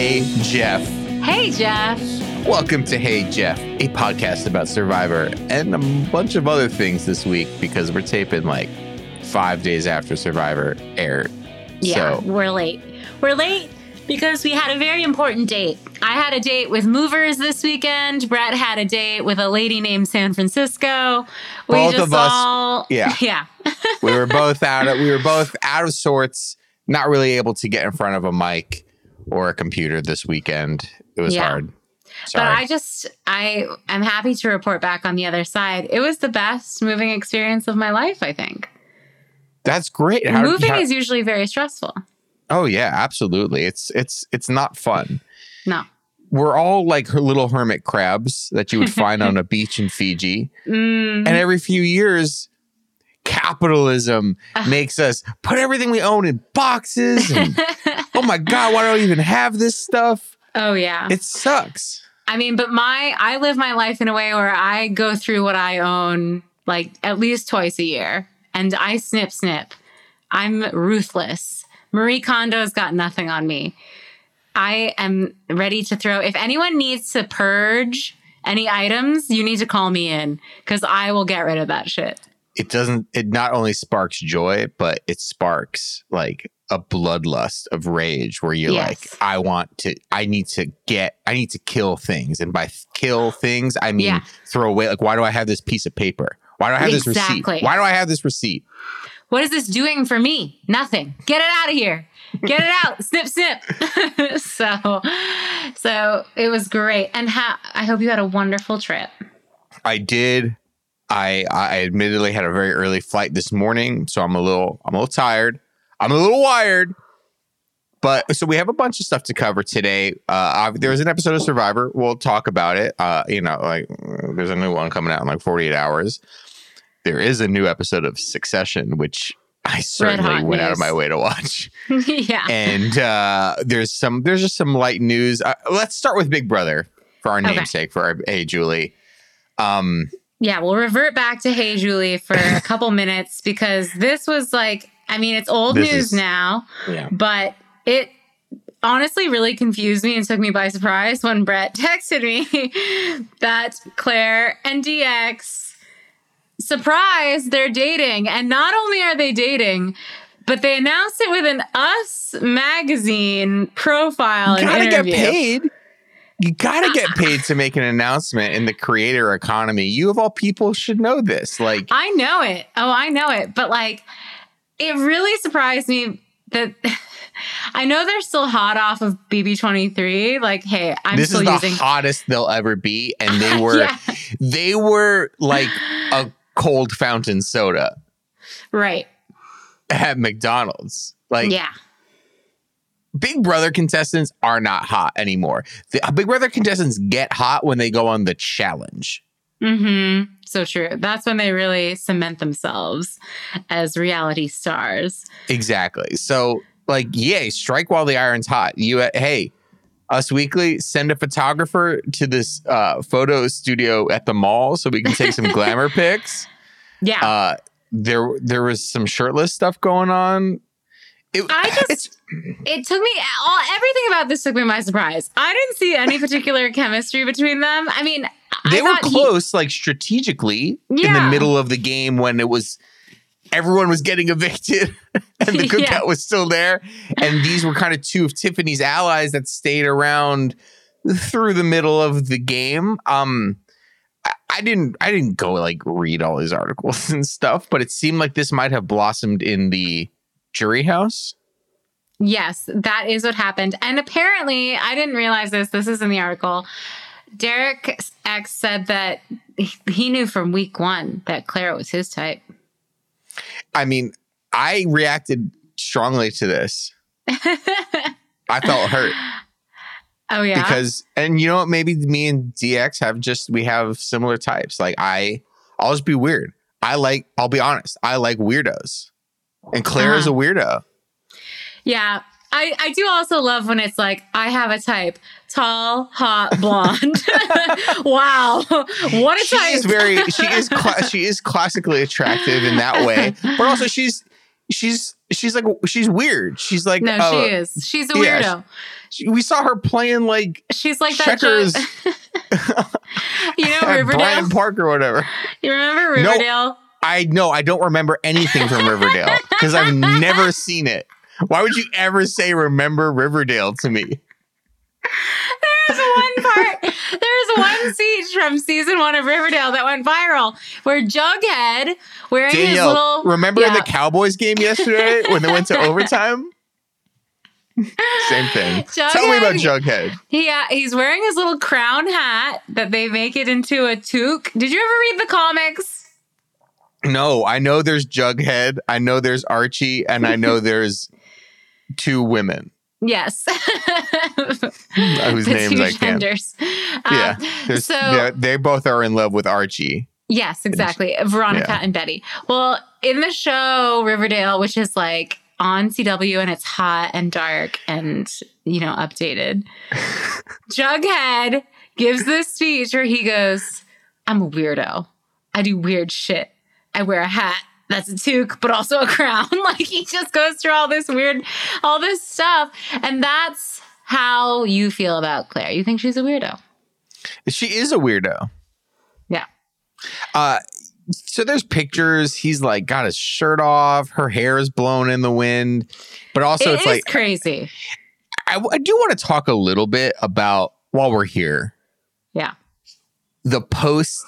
Hey, Jeff. Hey, Jeff. Welcome to Hey, Jeff, a podcast about Survivor and a bunch of other things this week because we're taping like five days after Survivor aired. Yeah, So, we're late. We're late because we had a very important date. I had a date with movers this weekend. Brett had a date with a lady named San Francisco. We Both just of us- all yeah. yeah. we were both out of we were both out of sorts, not really able to get in front of a mic or a computer this weekend. It was Yeah. hard. But I just I am happy to report back on the other side. It was the best moving experience of my life, I think. That's great. How- Moving how- is usually very stressful. oh yeah, absolutely. It's it's it's not fun. No. We're all like little hermit crabs that you would find on a beach in Fiji. Mm, And every few years, capitalism makes us put everything we own in boxes. And, oh my God, why do I even have this stuff? oh yeah. It sucks. I mean, but my I live my life in a way where I go through what I own like at least twice a year, and I snip snip. I'm ruthless. Marie Kondo's got nothing on me. I am ready to throw. If anyone needs to purge any items, you need to call me in because I will get rid of that shit. It doesn't, it not only sparks joy, but it sparks like a bloodlust of rage where you're Yes. like, I want to, I need to get, I need to kill things. And by kill ah. things, I mean Yeah. throw away. Like, why do I have this piece of paper? Why do I have this receipt? Why do I have this receipt? What is this doing for me? Nothing. Get it out of here. Get it out. snip, snip. so, so it was great. And ha- I hope you had a wonderful trip. I did. I I admittedly had a very early flight this morning, so I'm a little I'm a little tired. I'm a little wired. But so we have a bunch of stuff to cover today. Uh, there was an episode of Survivor. We'll talk about it. Uh, you know, like there's a new one coming out in like 48 hours. There is a new episode of Succession, which I certainly went out of my way to watch. yeah. and uh, there's some there's just some light news. Uh, let's start with Big Brother for our Okay. namesake for our hey Julie. Um, yeah. We'll revert back to Hey Julie for a couple minutes because this was like, I mean, it's old This news is- now, yeah. but it honestly really confused me and took me by surprise when Brett texted me that Claire and DX surprise they're dating and not only are they dating but they announced it with an us magazine profile You and gotta interview. get paid. You gotta get paid to make an announcement in the creator economy. You of all people should know this. Like, I know it. Oh, I know it. But like, it really surprised me that I know they're still hot off of BB23. Like, hey, I'm this still is the using. hottest they'll ever be, and they were Yeah. they were like a cold fountain soda right. at McDonald's. Like, yeah. Big Brother contestants are not hot anymore. The Big Brother contestants get hot when they go on the challenge. Mm-hmm. So true. That's when they really cement themselves as reality stars. Exactly. So, like, yay, strike while the iron's hot. You, uh, hey, Us Weekly, send a photographer to this uh, photo studio at the mall so we can take some glamour pics. Yeah. Uh, there, there was some shirtless stuff going on. It, I just- it took me all everything about this took me by surprise. I didn't see any particular chemistry between them. I mean, they were thought he- close, like strategically, in the middle of the game when it was everyone was getting evicted and the cookout Yeah. was still there. And these were kind of two of Tiffany's allies that stayed around through the middle of the game. Um, I- I didn't, I didn't go like read all these articles and stuff, but it seemed like this might have blossomed in the jury house. Yes, that is what happened. And apparently, I didn't realize this. This is in the article. Derek X said that he- knew from week one that Clara was his type. I mean, I reacted strongly to this. I felt hurt. Oh yeah, because and you know what maybe me and dx have just we have similar types like i i'll just be weird i like i'll be honest i like weirdos and claire is a Uh-huh. weirdo yeah. I, I do also love when it's like I have a type: tall, hot, blonde. wow, what a she type! is very she is cla- she is classically attractive in that way but also she's she's she's like she's weird. She's like No, uh, she is. She's a yeah, weirdo. she- we saw her playing like She's like checkers that. You know Riverdale. Bryant Park or whatever. You remember No. Riverdale? I know I don't remember anything from Riverdale because I've never seen it. Why would you ever say remember Riverdale to me? There's one part. There's one scene from season one of Riverdale that went viral where Jughead wearing his Danielle, little. remember in Yeah. the Cowboys game yesterday when they went to overtime? Same thing. Tell me about Jughead. He uh, he's wearing his little crown hat that they make it into a toque. Did you ever read the comics? No, I know there's Jughead. I know there's Archie, and I know there's two women Yes. whose names I can't. genders. Yeah, Um, so they both are in love with Archie. Yes, exactly. Veronica Yeah. and Betty. Well, in the show Riverdale, which is like on CW and it's hot and dark and, you know, updated, Jughead gives this speech where he goes, I'm a weirdo. I do weird shit. I wear a hat. That's a toque, but also a crown. like he just goes through all this weird, all this stuff. And that's how you feel about Claire. You think she's a weirdo. She is a weirdo. Yeah. Uh, so there's pictures. He's like got his shirt off. Her hair is blown in the wind. But also, It it's is like crazy. I, I do want to talk a little bit about while we're here Yeah. the post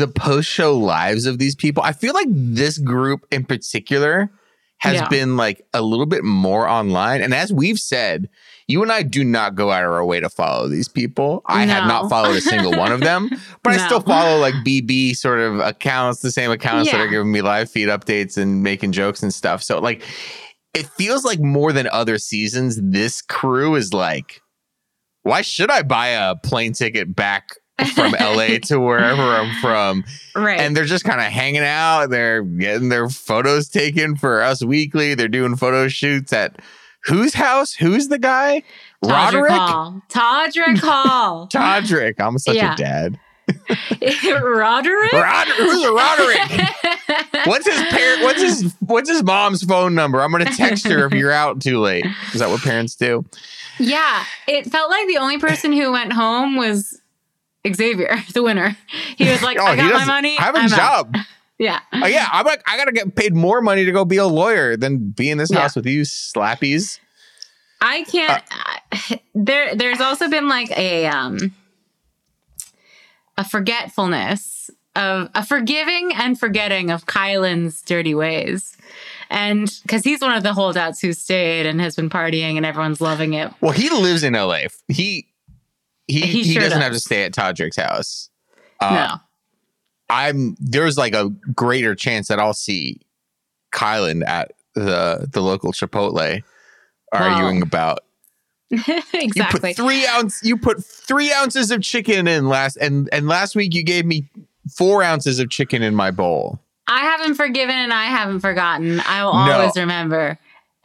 the post show lives of these people. I feel like this group in particular has Yeah. been like a little bit more online. And as we've said, you and I do not go out of our way to follow these people. I have not followed a single one of them, but I still follow like BB sort of accounts, the same accounts that are giving me live feed updates and making jokes and stuff. So like it feels like more than other seasons, this crew is like, why should I buy a plane ticket back from LA to wherever I'm from? Right. And they're just kind of hanging out. They're getting their photos taken for Us Weekly. They're doing photo shoots at whose house? Who's the guy? Todrick Roderick? Hall. Todrick Hall. Todrick. I'm such Yeah. a dad. Roderick? Rod- who's a Roderick? What's his parent? What's his What's his mom's phone number? I'm gonna text her if you're out too late. Is that what parents do? yeah. It felt like the only person who went home was Xavier, the winner. He was like, Oh, I got my money. I have a I'm out." job. Yeah. Oh, yeah, I'm like, I gotta get paid more money to go be a lawyer than be in this Yeah. house with you slappies. I can't. Uh, there, there's also been like a um, a forgetfulness of a forgiving and forgetting of Kyland's dirty ways, and because he's one of the holdouts who stayed and has been partying and everyone's loving it. Well, he lives in LA. He he He he, sure doesn't does. have to stay at Todrick's house. Uh, no, I'm there's like a greater chance that I'll see Kyland at the the local Chipotle arguing about you exactly. put three ounce you put three ounces of chicken in last and and last week you gave me four ounces of chicken in my bowl. I haven't forgiven and I haven't forgotten. I will No. always remember.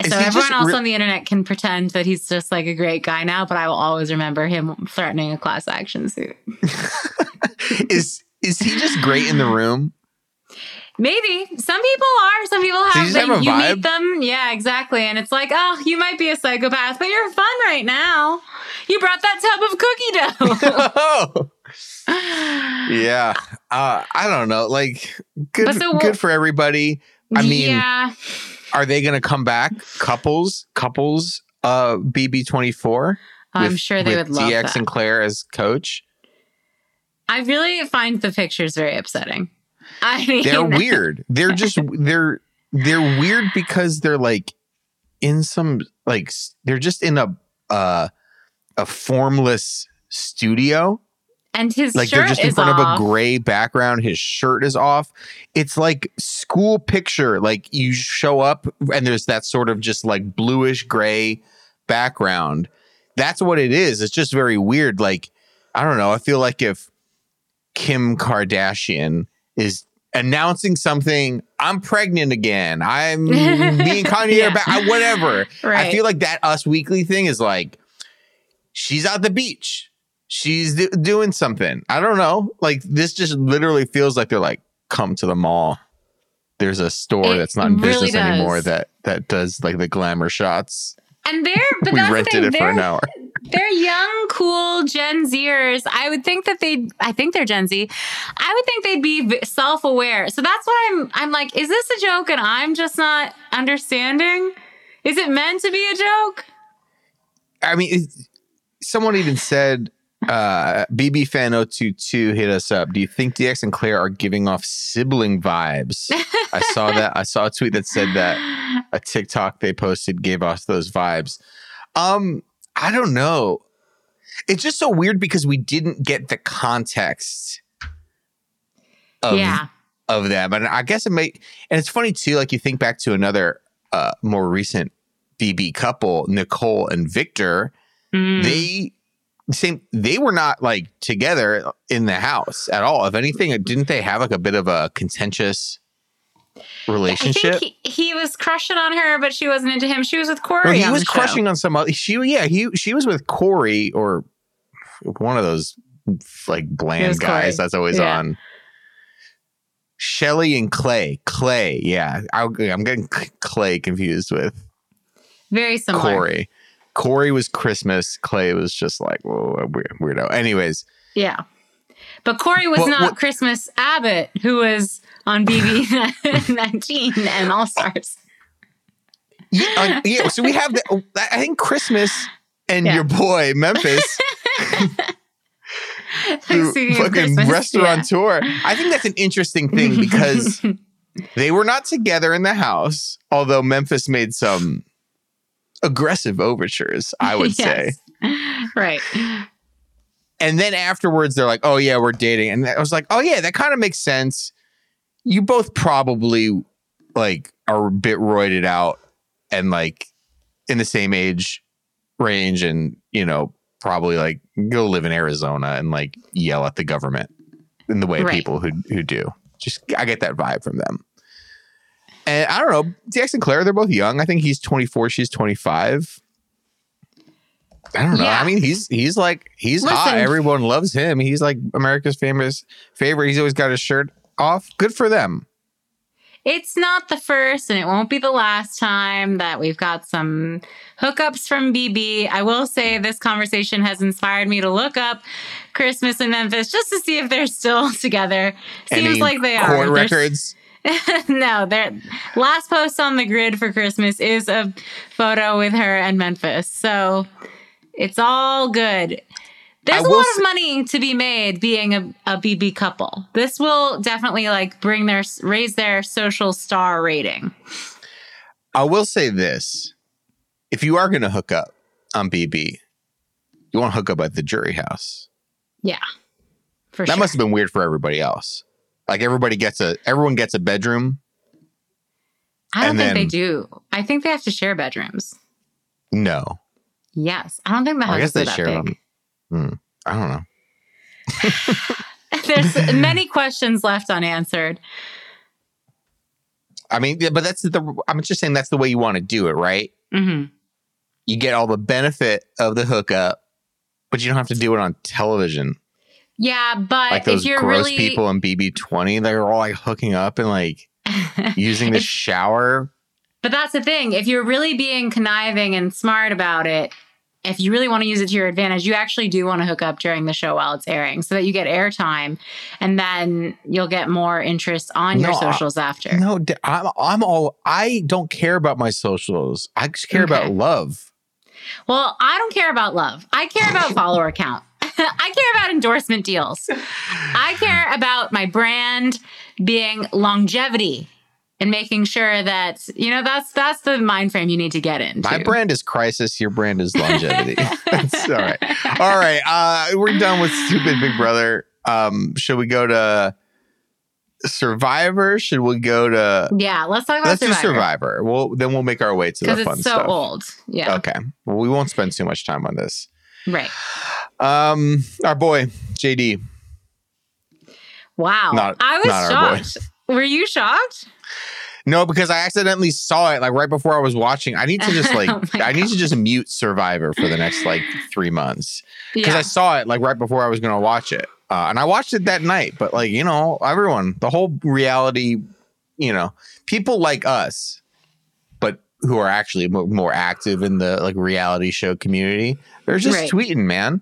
Is so everyone else re- on the internet can pretend that he's just like a great guy now, but I will always remember him threatening a class action suit. is is he just great in the room? Maybe some people are. Some people have. have a you vibe? meet them, yeah, exactly, and it's like, oh, you might be a psychopath, but you're fun right now. You brought that tub of cookie dough. oh. Yeah. Uh, I don't know. Like good so- good for everybody. I mean, yeah, Are they going to come back? Couples, couples, uh, BB24. I'm with- sure they would love DX that. and Claire as coach. I really find the pictures very upsetting. I mean, They're weird. They're just they're they're weird because they're like in some like they're just in a uh a formless studio. And his Like they're just in front off. of a gray background. His shirt is off. It's like school picture. Like you show up and there's that sort of just like bluish gray background. That's what it is. It's just very weird. Like, I don't know. I feel like if Kim Kardashian is announcing something, I'm pregnant again. I'm being Kanye Yeah. back. Whatever. I feel like that Us Weekly thing is like, she's at the beach. She's do- doing something. I don't know. Like this just literally feels like they're like, come to the mall. there's a store It that's not in really business anymore that that does like the glamour shots. And they're but we the rented thing, it for they're, an hour. they're young, cool Gen Zers. I would think that they I think they're Gen Z. I would think they'd be self-aware. So that's what I'm I'm like, is this a joke and I'm just not understanding? Is it meant to be a joke? I mean, someone even said, uh, BB fan 022 hit us up. Do you think DX and Claire are giving off sibling vibes? I saw that. I saw a tweet that said that a TikTok they posted gave us those vibes. Um, I don't know. It's just so weird because we didn't get the context of yeah. of them. And I guess it may and it's funny too, like you think back to another uh more recent BB couple, Nicole and Victor, Mm. they same they were not like together in the house at all. If anything, didn't they have like a bit of a contentious relationship? I think he, he was crushing on her, but she wasn't into him. She was with Corey. Or he was the show. crushing on some other she yeah, he she was with Corey or one of those like bland was Corey. guys that's always Yeah. on. Shelli and Clay. Clay, yeah. I, I'm getting Clay confused with Very similar. Corey. Corey was Christmas. Clay was just like whoa, weirdo. Anyways, Yeah. But Corey was not Christmas Abbott, who was on BB 19 and All Stars. yeah, uh, yeah. So we have the. I think Christmas and Yeah. your boy Memphis, fucking restaurateur. I think that's an interesting thing because they were not together in the house. Although Memphis made some aggressive overtures, I would say. Right. And then afterwards, they're like, "Oh yeah, we're dating," and I was like, "Oh yeah, that kind of makes sense." You both probably like are a bit roided out and like in the same age range, and you know probably like go live in Arizona and like yell at the government in the way Right. people who who do. Just I get that vibe from them. And I don't know, DX and Claire, they're both young. I think he's 24, she's 25. I don't know. Yeah. I mean, he's he's like he's hot. Everyone loves him. He's like America's famous favorite. He's always got his shirt off. Good for them. It's not the first and it won't be the last time that we've got some hookups from BB. I will say this conversation has inspired me to look up Christmas in Memphis just to see if they're still together. Seems Any like they are. Court They're- records. no, their last post on the grid for Christmas is a photo with her and Memphis. So it's all good. There's a lot s- of money to be made being a, a BB couple. This will definitely like bring their raise their social star rating. I will say this: if you are going to hook up on BB, you want to hook up at the jury house. Yeah. For That sure. must have been weird for everybody else. Like everybody gets a everyone gets a bedroom. I don't think they do. I think they have to share bedrooms. No, Yes. I don't think the I guess they that share big. them. Hmm. I don't know. There's many questions left unanswered. I mean, but that's the. I'm just saying that's the way you want to do it, right? hmm You get all the benefit of the hookup, but you don't have to do it on television. Yeah, but Like those if you're gross really people in BB20, they're all like hooking up and like using the If- shower. But that's the thing. If you're really being conniving and smart about it, if you really want to use it to your advantage, you actually do want to hook up during the show while it's airing so that you get airtime and then you'll get more interest on your No, I- socials after. No, I'm I'm all. I don't care about my socials. I just care Okay. about love. Well, I don't care about love. I care about follower count. I care about endorsement deals. I care about my brand being longevity and making sure that, you know, that's that's the mind frame you need to get into. My brand is crisis. Your brand is longevity. That's all right. All right. Uh, we're done with stupid Big Brother. Um, should we go to Survivor? Should we go to? Yeah, let's talk about Let's Survivor. do Survivor. Well, then we'll make our way to the Because fun it's so stuff. old. Yeah. Okay. Well, we won't spend too much time on this. Right. Um, our boy JD. Wow. Not- I was not our boy. shocked. Were you shocked? No, because I accidentally saw it like right before I was watching. I need to just like Oh I need to just mute Survivor for the next like three months because Yeah. I saw it like right before I was going to watch it, uh, and I watched it that night. But like you know, everyone, the whole reality you know, people like us, who are actually more active in the like reality show community, they're just Right. tweeting, man.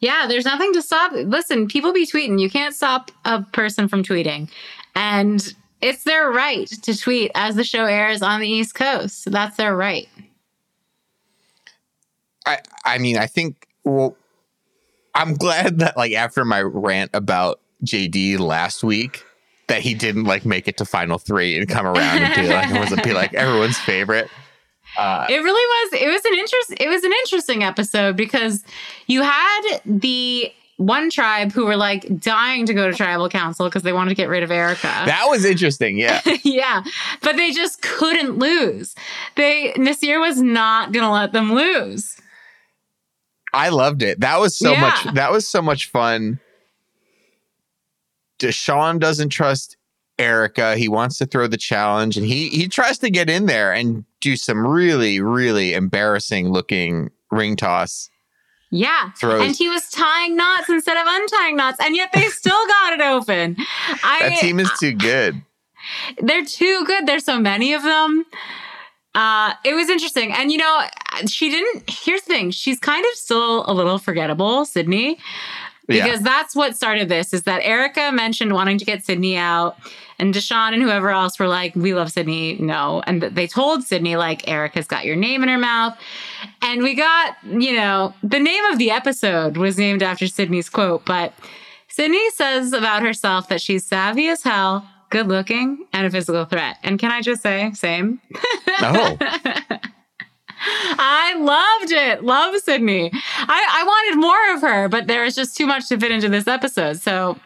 Yeah, there's nothing to stop. Listen, people be tweeting. You can't stop a person from tweeting. And it's their right to tweet as the show airs on the East Coast. That's their right. I I mean, I think well, I'm glad that like after my rant about JD last week, that he didn't like make it to final three and come around and be like, wasn't be like everyone's favorite. Uh, It really was. It was an interest. It was an interesting episode because you had the one tribe who were like dying to go to tribal council because they wanted to get rid of Erika. that was interesting. Yeah. yeah, but they just couldn't lose. They Naseer was not going to let them lose. I loved it. That was so Yeah. much. That was so much fun. Deshawn doesn't trust Erika. He wants to throw the challenge, and he he tries to get in there and do some really really embarrassing looking ring toss Yeah. throws. And he was tying knots instead of untying knots, and yet they still got it open. I that team is too good. they're too good. There's so many of them. Uh, it was interesting. And you know, she didn't here's the thing, she's kind of still a little forgettable, Sydney. Yeah. Because that's what started this is that Erika mentioned wanting to get Sydney out, and Deshawn and whoever else were like, We love Sydney. No. And they told Sydney, like, Erika's got your name in her mouth. And we got, you know, the name of the episode was named after Sydney's quote, but Sydney says about herself that she's savvy as hell, good looking, and a physical threat. And can I just say, same? No. Oh. I loved it. Love Sydney. I, I wanted more of her, but there was just too much to fit into this episode. So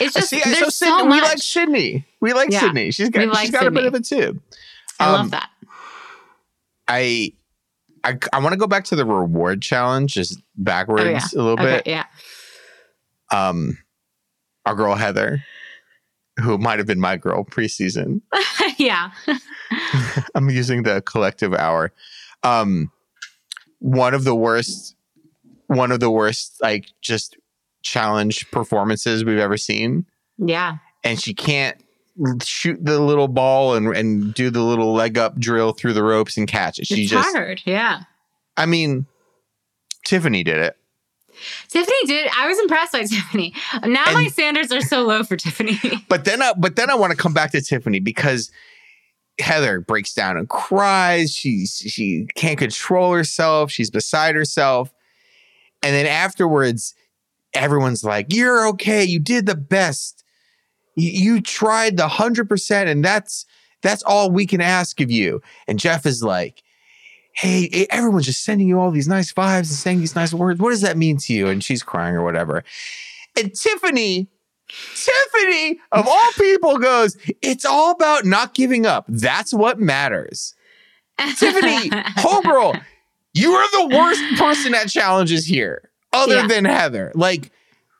it's just See, there's so so, Sydney, we like Sydney. We like Yeah, Sydney. She's got we she's like got a bit Sydney. of too. I Um, love that. I I, I want to go back to the reward challenge, just backwards Oh, yeah. a little Okay, bit. yeah. Um, our girl Heather, who might have been my girl preseason. yeah. I'm using the collective our. Um, one of the worst, one of the worst, like just challenge performances we've ever seen. Yeah. And she can't shoot the little ball and and do the little leg up drill through the ropes and catch it. She it's just, hard. Yeah. I mean, Tiffany did it. Tiffany did. I was impressed by Tiffany. Now And- my standards are so low for Tiffany. But then, I, but then I want to come back to Tiffany because Heather breaks down and cries. She she can't control herself. She's beside herself. And then afterwards, everyone's like, "You're okay. You did the best. You, you tried the hundred percent, and that's that's all we can ask of you." And Jeff is like. Hey, everyone's just sending you all these nice vibes and saying these nice words. What does that mean to you? And she's crying or whatever. And Tiffany Tiffany, of all people, goes, It's all about not giving up. That's what matters. Tiffany, homegirl, you are the worst person at challenges here, other Yeah. than Heather. Like,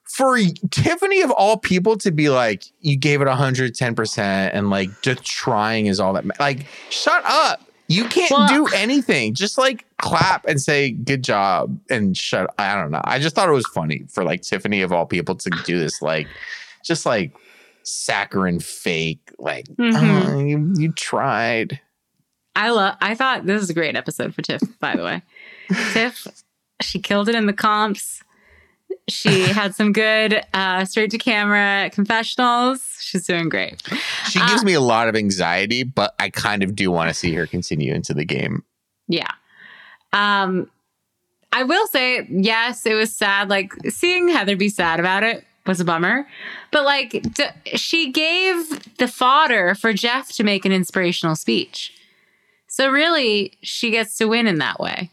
for Tiffany, of all people, to be like, You gave it 110%, and like, just trying is all that. Ma-. Like, shut up. You can't Well- do anything. Just like clap and say good job and shut. I don't know. I just thought it was funny for like Tiffany of all people to do this, like just like saccharine fake. Like Mhm. oh, you, you tried. I love. I thought this is a great episode for Tiff. By the way, Tiff, she killed it in the comps. She had some good uh, straight to camera confessionals. She's doing great. She gives Uh, me a lot of anxiety, but I kind of do want to see her continue into the game. Yeah. Um, I will say, yes, it was sad. Like seeing Heather be sad about it was a bummer, but like d- she gave the fodder for Jeff to make an inspirational speech. So really, she gets to win in that way.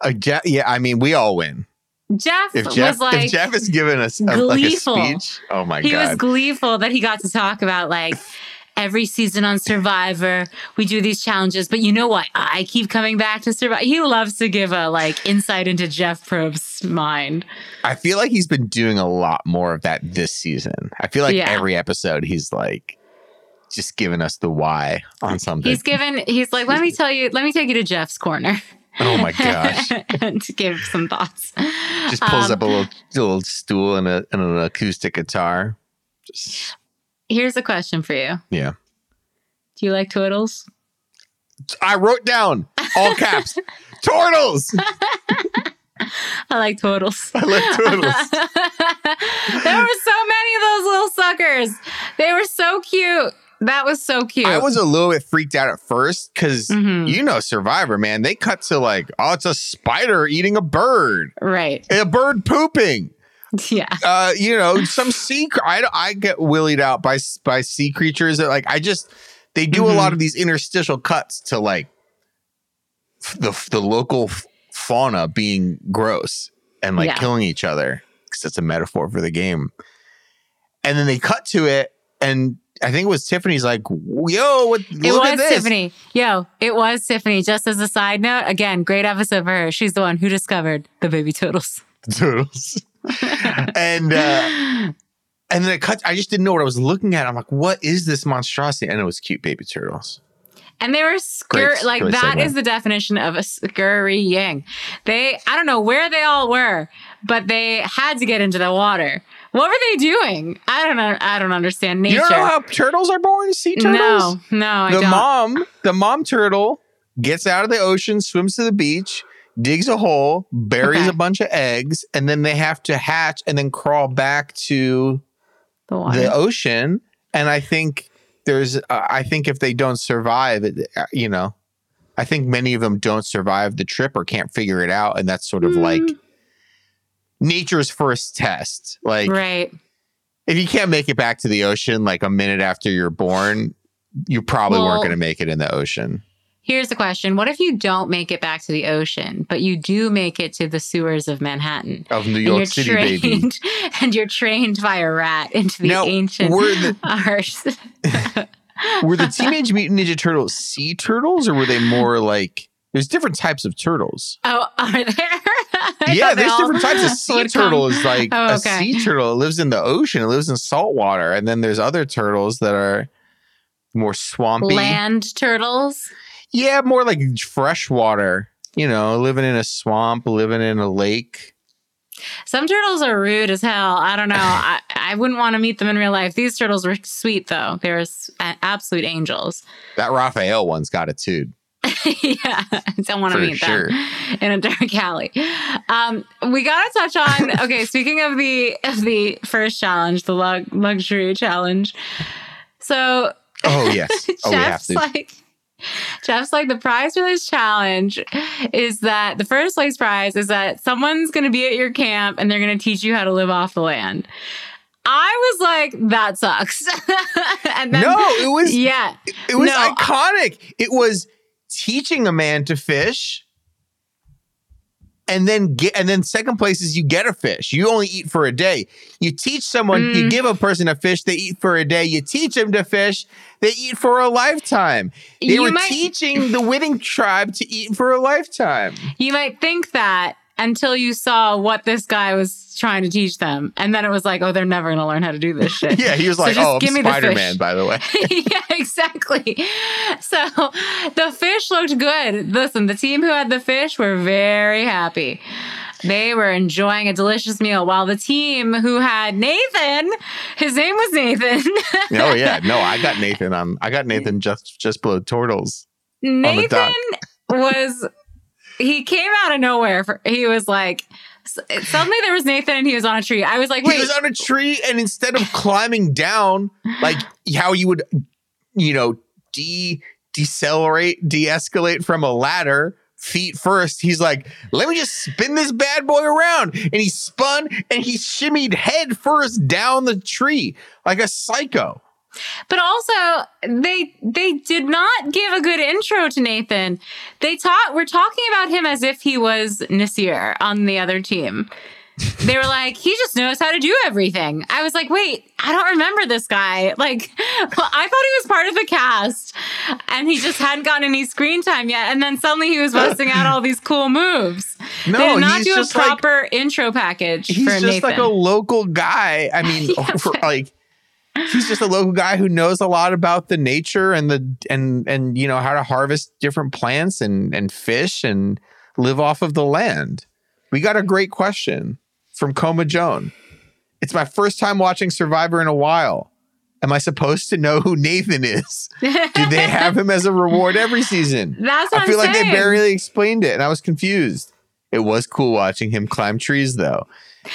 Uh, yeah, I mean, we all win. Jeff, If Jeff, was like if Jeff is giving us a, like a speech, oh my god. he was gleeful that he got to talk about like every season on Survivor, we do these challenges, but you know what? I keep coming back to Survivor. He loves to give a like insight into Jeff Probst's mind. I feel like he's been doing a lot more of that this season. I feel like Yeah. every episode he's like just giving us the why on something. He's given. He's like, let me tell you. Let me take you to Jeff's corner. Oh my gosh. and to give some thoughts. Just pulls Um, up a little little stool and, a, and an acoustic guitar. Just Here's a question for you. Yeah. Do you like turtles? I wrote down all caps. Turtles. I like turtles. I like turtles. there were so many of those little suckers. They were so cute. That was so cute. I was a little bit freaked out at first because Mhm. you know Survivor, man. They cut to like, oh, it's a spider eating a bird, right. a bird pooping. Yeah. Uh, you know, some sea. I I get willied out by by sea creatures that like I just they do a Mhm. lot of these interstitial cuts to like the the local fauna being gross and like Yeah. killing each other because it's a metaphor for the game. And then they cut to it, and I think it was Tiffany's like, "Yo, what? It look was at this." Tiffany. Yo, it was Tiffany. Just as a side note, again, great episode for her. She's the one who discovered the baby turtles. turtles. and uh and then it cut I just didn't know what I was looking at. I'm like, what is this monstrosity? And it was cute baby turtles. And they were scur Great- like great that segment. is the definition of a scurrying. They I don't know where they all were, but they had to get into the water. What were they doing? I don't know. I don't understand nature. You don't know how turtles are born? Sea turtles? no, no, I the don't. mom, the mom turtle gets out of the ocean, swims to the beach, digs a hole, buries Okay. a bunch of eggs, and then they have to hatch and then crawl back to the water. the ocean. And I think there's, uh, I think if they don't survive, it, uh, you know, I think many of them don't survive the trip or can't figure it out. And that's sort of like Mm. Nature's first test. Like, right. if you can't make it back to the ocean like a minute after you're born, you probably weren't going to make it in the ocean. Here's the question: What if you don't make it back to the ocean, but you do make it to the sewers of Manhattan? Of New York City, trained, baby. and you're trained by a rat into the Now, ancient were the art. were the Teenage Mutant Ninja Turtles sea turtles, or were they more like? There's different types of turtles. oh, are there? Yeah, there's different types of sea turtle. Is like Oh, a sea turtle. It lives in the ocean. It lives in salt water, and then there's other turtles that are more swampy. Land turtles. Yeah, more like freshwater. You know, living in a swamp, living in a lake. Some turtles are rude as hell. I don't know. I, I wouldn't want to meet them in real life. These turtles were sweet though. They were absolute angels. That Raphael one's got a too. yeah, I don't want to meet sure. them in a dark alley. Um, we gotta touch on. Okay, speaking of the of the first challenge, the lug, luxury challenge. So Oh yes. Oh, Jeff's like, Jeff's like, the prize for this challenge is that the first place prize is that someone's going to be at your camp and they're going to teach you how to live off the land. I was like, that sucks. and then, no, it was yeah, it was No. iconic. It was teaching a man to fish. And then get and then second place is you get a fish. You only eat for a day. You teach someone, you Mm. give a person a fish, they eat for a day. You teach them to fish, they eat for a lifetime. They You were might- teaching the winning tribe to eat for a lifetime. you might think that until you saw what this guy was trying to teach them. And then it was like, oh, they're never going to learn how to do this shit. Yeah, he was like, just "Oh, give I'm Spider Man." By the way, yeah, exactly. So the fish looked good. Listen, the team who had the fish were very happy. They were enjoying a delicious meal while the team who had Nathan, his name was Nathan. oh yeah, no, I got Nathan on. I got Nathan just just below turtles. Nathan was he came out of nowhere. For, he was like suddenly there was Nathan and he was on a tree. I was like, wait, He was on a tree, and instead of climbing down, like how you would, you know, de decelerate, de-escalate from a ladder, feet first, he's like, let me just spin this bad boy around. And he spun and he shimmied head first down the tree like a psycho. But also, they they did not give a good intro to Nathan. They talk we're talking about him as if he was Naseer on the other team. They were like, he just knows how to do everything. I was like, wait, I don't remember this guy. Like, well, I thought he was part of the cast and he just hadn't gotten any screen time yet. And then suddenly he was busting out all these cool moves. No, they did not he's do a just like proper intro package he's for just Nathan. like a local guy. I mean, Yeah, for, like he's just a local guy who knows a lot about the nature and the and and you know how to harvest different plants and and fish and live off of the land. We got a great question from Coma Joan. It's my first time watching Survivor in a while. Am I supposed to know who Nathan is? Do they have him as a reward every season? That's I feel am like saying. they barely explained it, and I was confused. It was cool watching him climb trees, though.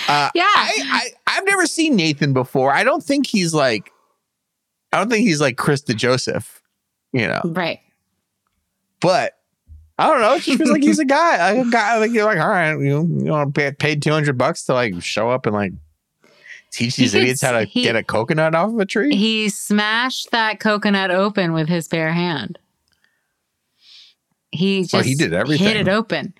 Uh, Yeah. I, I I've never seen Nathan before. I don't think he's like, I don't think he's like Chris the Joseph, you know. Right. But I don't know. It just feels like he's a guy, like a guy. Like you're like, all right, you you know, pay, paid two hundred bucks to like show up and like teach He these idiots gets- how to he- get a coconut off of a tree. He smashed that coconut open with his bare hand. He just Oh, he did everything. hit it open.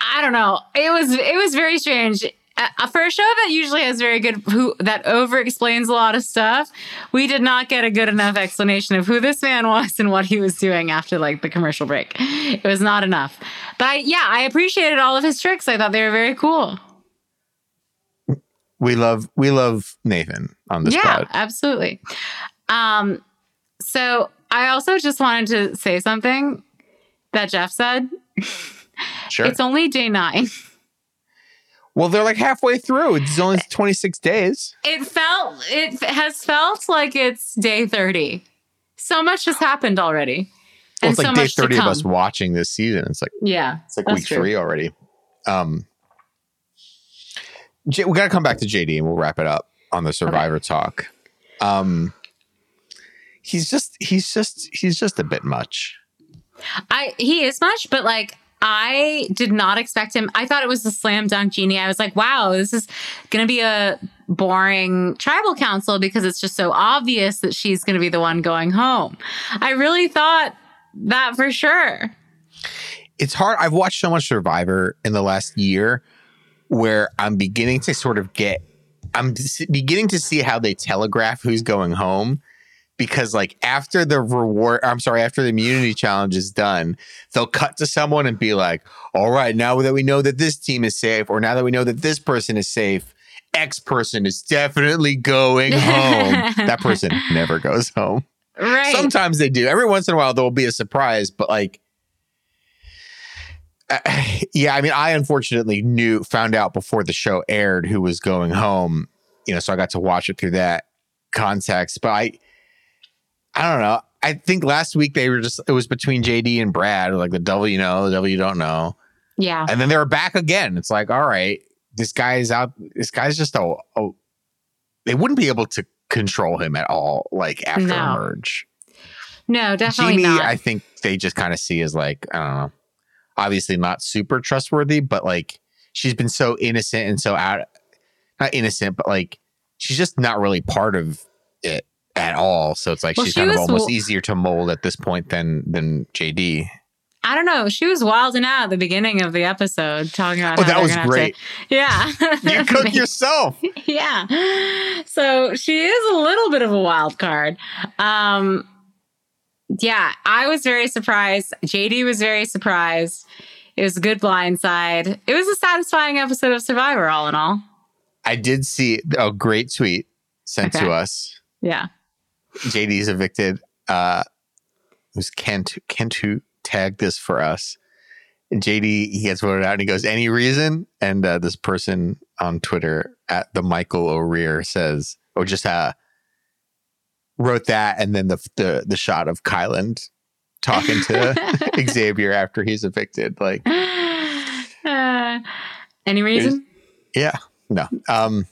I don't know. It was it was very strange. Uh, for a show that usually has very good who that over explains a lot of stuff, we did not get a good enough explanation of who this man was and what he was doing after like the commercial break. It was not enough. But I, yeah, I appreciated all of his tricks. I thought they were very cool. we love we love Nathan on this yeah, pod. absolutely. Um, so I also just wanted to say something that Jeff said. Sure. It's only day nine. Well, they're like halfway through. It's only twenty six days. It felt it has felt like it's day thirty. So much has happened already, Well, it's like so day thirty of us watching this season. It's like Yeah, it's like week true. three already. Um, J- we got to come back to JD and we'll wrap it up on the Survivor talk. Um, he's just he's just he's just a bit much. I he is much, but like I did not expect him. I thought it was a slam dunk Genie. I was like, wow, this is gonna be a boring tribal council because it's just so obvious that she's gonna be the one going home. I really thought that for sure. it's hard. I've watched so much Survivor in the last year where I'm beginning to sort of get, I'm beginning to see how they telegraph who's going home. Because like after the reward, I'm sorry, after the immunity challenge is done, they'll cut to someone and be like, "All right, now that we know that this team is safe, or now that we know that this person is safe, X person is definitely going home." that person never goes home. Right. Sometimes they do. Every once in a while, there will be a surprise, but like, uh, yeah, I mean, I unfortunately knew, found out before the show aired who was going home, you know, so I got to watch it through that context. But I, I don't know. I think last week they were just, it was between JD and Brad, like the devil you know, the devil you don't know. yeah. And then they were back again. It's like, all right, this guy is out. This guy's just a, a they wouldn't be able to control him at all, like after No. merge. No, definitely Genie, not. I think they just kind of see as like, I don't know, obviously not super trustworthy, but like she's been so innocent and so out, not innocent, but like she's just not really part of it at all. So it's like Well, she's she kind of almost easier to mold at this point than than JD. I don't know. She was wilding out at the beginning of the episode, talking about. Oh, how that was great. To, yeah, You cook yourself. yeah. So she is a little bit of a wild card. Um, yeah, I was very surprised. JD was very surprised. It was a good blindside. It was a satisfying episode of Survivor, all in all. I did see a great tweet sent Okay. to us. Yeah. JD's evicted. Uh, it was Kent. Kent who tagged this for us. And JD he gets voted out and he goes, "Any reason?" And uh, this person on Twitter at the Michael O'Rear says, or just uh, wrote that, and then the the the shot of Kyland talking to Xavier after he's evicted. Like, Uh, any reason? yeah, no, um,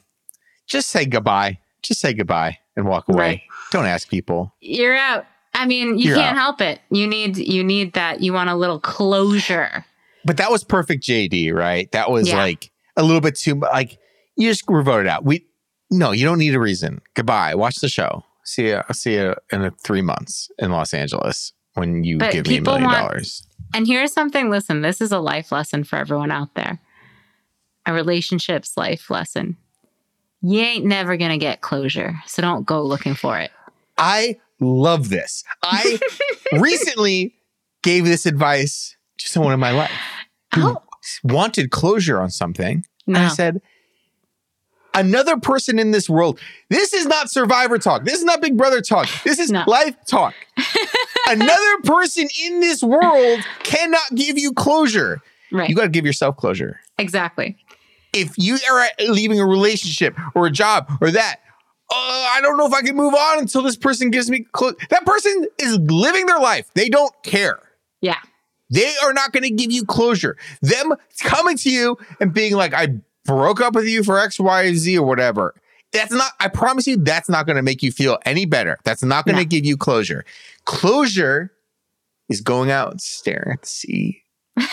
just say goodbye. Just say goodbye and walk away. Don't ask people. You're out. I mean, you You're can't out. help it. You need you need that. You want a little closure. But that was perfect JD, right? That was Yeah. like a little bit too like you just were voted out. We no, you don't need a reason. Goodbye. Watch the show. See you. I'll see you in a three months in Los Angeles when you But give me a million want- dollars. And here's something. Listen, this is a life lesson for everyone out there. A relationships life lesson. You ain't never gonna get closure, so don't go looking for it. I love this. I recently gave this advice to someone in my life who Oh wanted closure on something. And I said, another person in this world, this is not survivor talk. This is not Big Brother talk. This is No. life talk. another person in this world cannot give you closure. Right? You got to give yourself closure. exactly. If you are leaving a relationship or a job or that, uh, I don't know if I can move on until this person gives me close. That person is living their life. They don't care. Yeah. They are not going to give you closure. Them coming to you and being like, I broke up with you for X, Y, Z or whatever. That's not, I promise you, that's not going to make you feel any better. That's not going to No. give you closure. Closure is going out and staring at the sea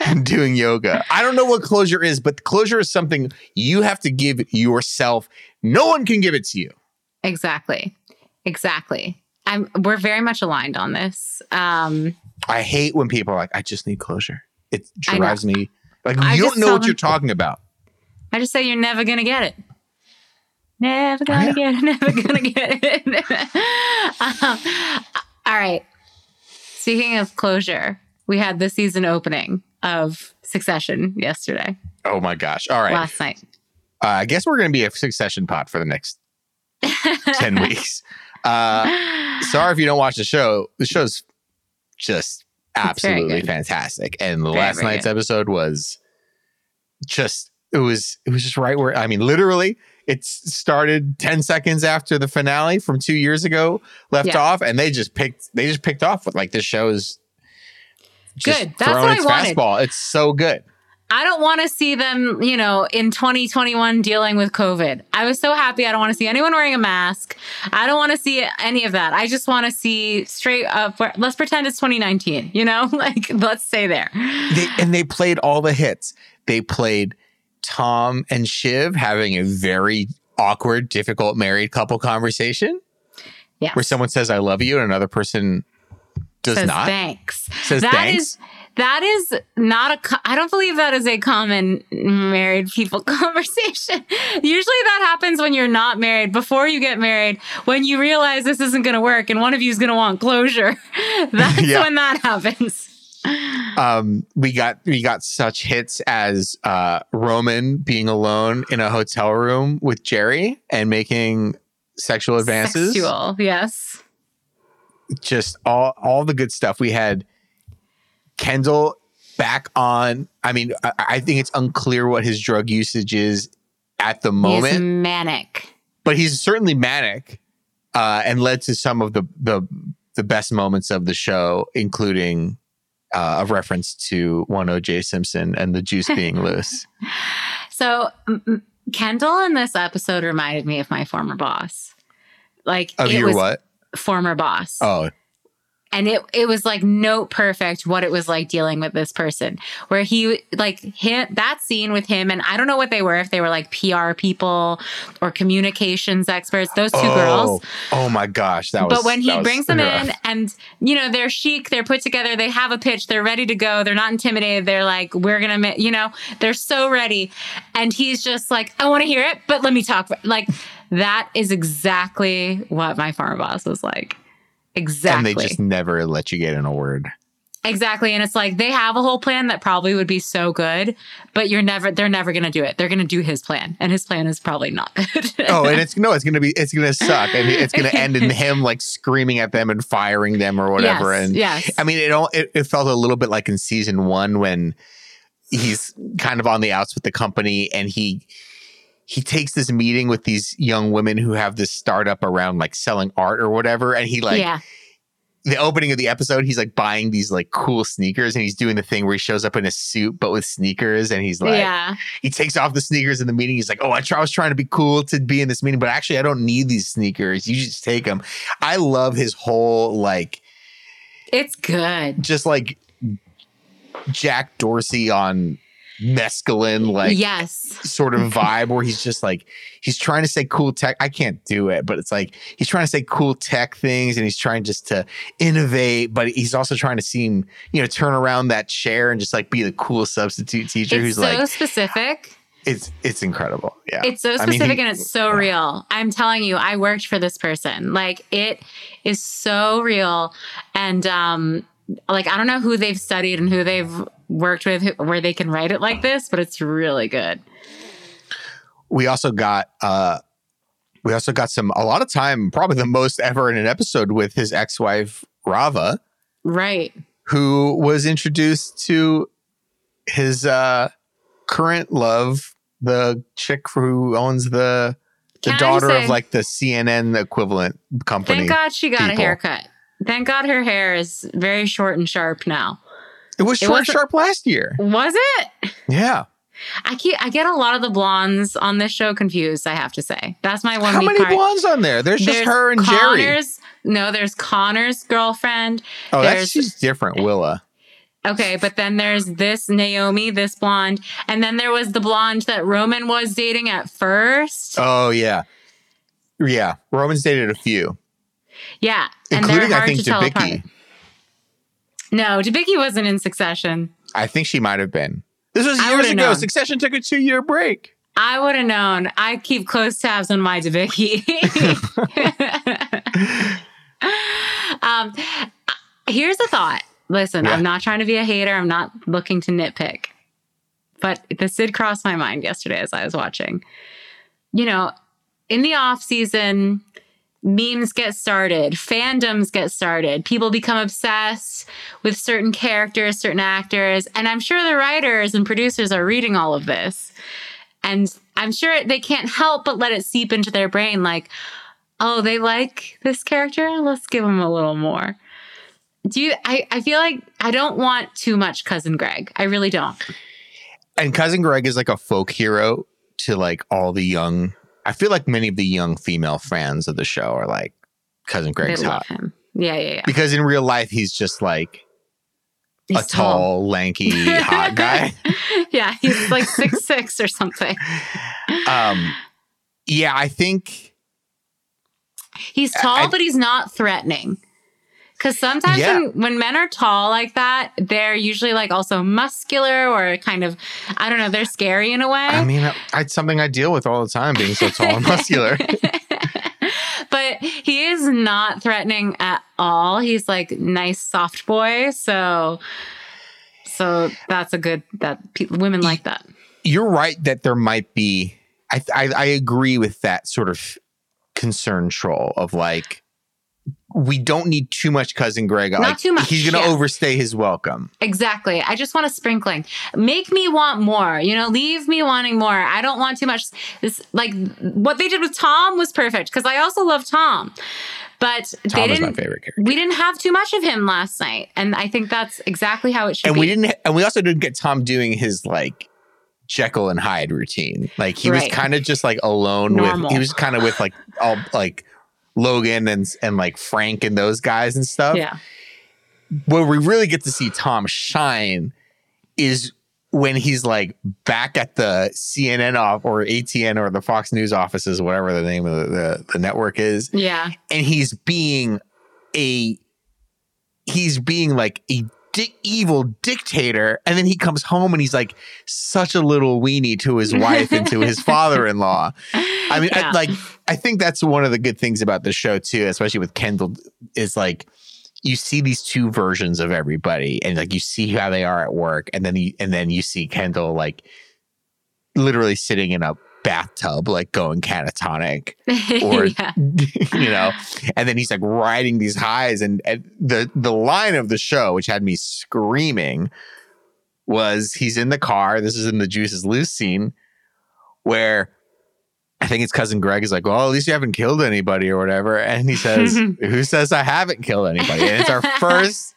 and doing yoga. I don't know what closure is, but closure is something you have to give yourself. No one can give it to you. Exactly. Exactly. I'm we're very much aligned on this. Um I hate when people are like, I just need closure. It drives me like I you don't know what you're talking about. I just say you're never gonna get it. Never gonna yeah. get it. Never gonna get it. Um, all right. Speaking of closure, we had the season opening of Succession yesterday, Oh my gosh. All right. last night. Uh, I guess we're going to be a succession pot for the next 10 weeks. Uh, sorry if you don't watch the show. The show's just absolutely fantastic. And Very, last very night's good. episode was just, it was, it was just right where, I mean, literally, it started 10 seconds after the finale from two years ago left Yeah. off. And they just picked, they just picked off with like this show's just Good. That's throwing what I its wanted. fastball. It's so good. I don't want to see them, you know, in 2021 dealing with COVID. I was so happy. I don't want to see anyone wearing a mask. I don't want to see any of that. I just want to see straight up. Let's pretend it's 2019, you know, like let's stay there. they, and they played all the hits. They played Tom and Shiv having a very awkward, difficult married couple conversation Yeah. where someone says "I love you" and another person does says not. thanks. Says That thanks. is- that is not a. co- I don't believe that is a common married people conversation. Usually that happens when you're not married, before you get married, when you realize this isn't going to work and one of you is going to want closure. That's Yeah. when that happens. um, we got we got such hits as uh, Roman being alone in a hotel room with Gerri and making sexual advances. Sexual, yes. just all all the good stuff. We had Kendall back on. I mean, I, I think it's unclear what his drug usage is at the He's moment, manic. but he's certainly manic, uh, and led to some of the the the best moments of the show, including uh, a reference to one O.J. Simpson and the juice being loose. So Kendall in this episode reminded me of my former boss. Like Of it your was what? former boss. Oh, and it it was like note perfect what it was like dealing with this person where he like him that scene with him and I don't know what they were if they were like PR people or communications experts those two oh, girls Oh my gosh, that was. but when he brings them rough. in and you know they're chic they're put together they have a pitch they're ready to go they're not intimidated they're like we're gonna ma- you know they're so ready and he's just like i want to hear it but let me talk like that is exactly what my farm boss was like exactly and they just never let you get in a word. Exactly. And it's like they have a whole plan that probably would be so good, but you're never, they're never going to do it. They're going to do his plan. And his plan is probably not good. Oh, and it's no, it's gonna be, it's gonna suck, and it's gonna end in him like screaming at them and firing them or whatever. Yes, and yes. I mean, it all it, it felt a little bit like in season one when he's kind of on the outs with the company, and he he takes this meeting with these young women who have this startup around like selling art or whatever, and he like yeah. the opening of the episode, he's like buying these like cool sneakers, and he's doing the thing where he shows up in a suit but with sneakers, and he's like yeah. he takes off the sneakers in the meeting. He's like, "Oh, I, try, I was trying to be cool to be in this meeting, but actually, I don't need these sneakers. You just take them." I love his whole like, It's good. just like Jack Dorsey on mescaline, like yes. sort of vibe, where he's just like he's trying to say cool tech. I can't do it, but it's like he's trying to say cool tech things, and he's trying just to innovate, but he's also trying to seem, you know, turn around that chair and just like be the cool substitute teacher It's who's so like specific. it's it's incredible. Yeah. It's so I mean, specific he- and it's so real. I'm telling you, I worked for this person. Like it is so real. And um like I don't know who they've studied and who they've worked with who- where they can write it like this, but it's really good. we also got uh we also got some a lot of time, probably the most ever in an episode with his ex-wife Rava, Right. who was introduced to his uh current love, the chick who owns the the Can daughter say- of like the CNN equivalent company. Thank God she got a haircut. Thank God her hair is very short and sharp now. It was short wasn't- sharp last year. Was it? Yeah. I keep I get a lot of the blondes on this show confused. I have to say that's my one. How many part. blondes on there? There's just her and Gerri. Connor's, No, there's Connor's girlfriend. Oh, that's there's- she's different, Willa. Okay, but then there's this Naomi, this blonde, and then there was the blonde that Roman was dating at first. Oh yeah. Yeah. Roman's dated a few. Yeah, and Including they're I hard think to tell apart. Debicki. No, Debicki wasn't in Succession. I think she might have been. This was years ago. known. Succession took a two year break. I would have known. I keep close tabs on my Debicki. um, here's a thought. Listen, Yeah. I'm not trying to be a hater. I'm not looking to nitpick. But this did cross my mind yesterday as I was watching. You know, in the off season, memes get started, fandoms get started, people become obsessed with certain characters, certain actors, and I'm sure the writers and producers are reading all of this. And I'm sure they can't help but let it seep into their brain like, oh, they like this character? Let's give them a little more. Do you I, I feel like I don't want too much cousin Greg. I really don't. And cousin Greg is like a folk hero to like all the young. I feel like many of the young female fans of the show are like cousin Greg's they hot him. Yeah, yeah, yeah. because in real life he's just like He's a tall, lanky, hot guy. yeah, he's like six six or something. Um, yeah, I think He's tall, I- but he's not threatening. Because sometimes Yeah. when, when men are tall like that, they're usually like also muscular or kind of, I don't know, they're scary in a way. I mean it's something I deal with all the time, being so tall and muscular. but he is not threatening at all. He's like nice soft boy. So, so that's a good that pe- women like that. You're right that there might be. I, I I agree with that sort of concern troll of like we don't need too much cousin Greg. Not like, too much, He's going to yeah. overstay his welcome. Exactly. I just want a sprinkling. Make me want more. You know, leave me wanting more. I don't want too much. This like what they did with Tom was perfect because I also love Tom, but they Tom is didn't. favorite character. We didn't have too much of him last night, and I think that's exactly how it should and be. we didn't and we also didn't get tom doing his like jekyll and hyde routine like he was kind of just like alone with he was kind of with like all like logan and and like frank and those guys and stuff Yeah. where we really get to see tom shine is when he's like back at the cnn off or atn or the fox news offices whatever the name of the, the, the network is Yeah. and he's being a he's being like a di- evil dictator and then he comes home and he's like such a little weenie to his wife and to his father-in-law i mean Yeah. I, like i think that's one of the good things about the show too especially with kendall is like you see these two versions of everybody and like you see how they are at work and then you and then you see kendall like literally sitting in a bathtub like going catatonic or yeah. you know and then he's like riding these highs and, and the the line of the show which had me screaming was he's in the car this is in the juices loose scene where i think his cousin greg is like well at least you haven't killed anybody or whatever and he says who says i haven't killed anybody and it's our first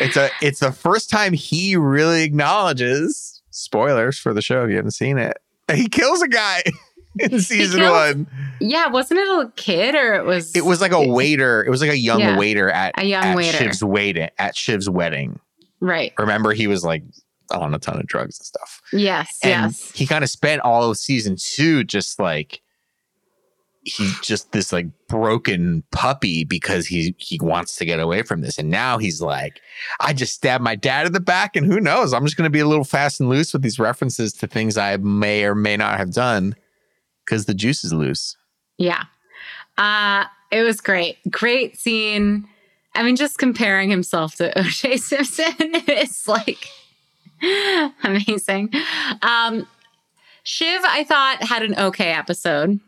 it's a it's the first time he really acknowledges spoilers for the show if you haven't seen it he kills a guy in season kills- one Yeah. Wasn't it a kid or it was? it was like a waiter. It was like a young Yeah. waiter at A young at waiter. Shiv's wedding. At Shiv's wedding. right. Remember, he was like on a ton of drugs and stuff. Yes. And yes. he kind of spent all of season two just like he just this like broken puppy because he he wants to get away from this. And now he's like, I just stabbed my dad in the back, and who knows? I'm just gonna be a little fast and loose with these references to things I may or may not have done because the juice is loose. Yeah. Uh, it was great. Great scene. I mean, just comparing himself to OJ Simpson is like amazing. Um, Shiv, I thought, had an okay episode.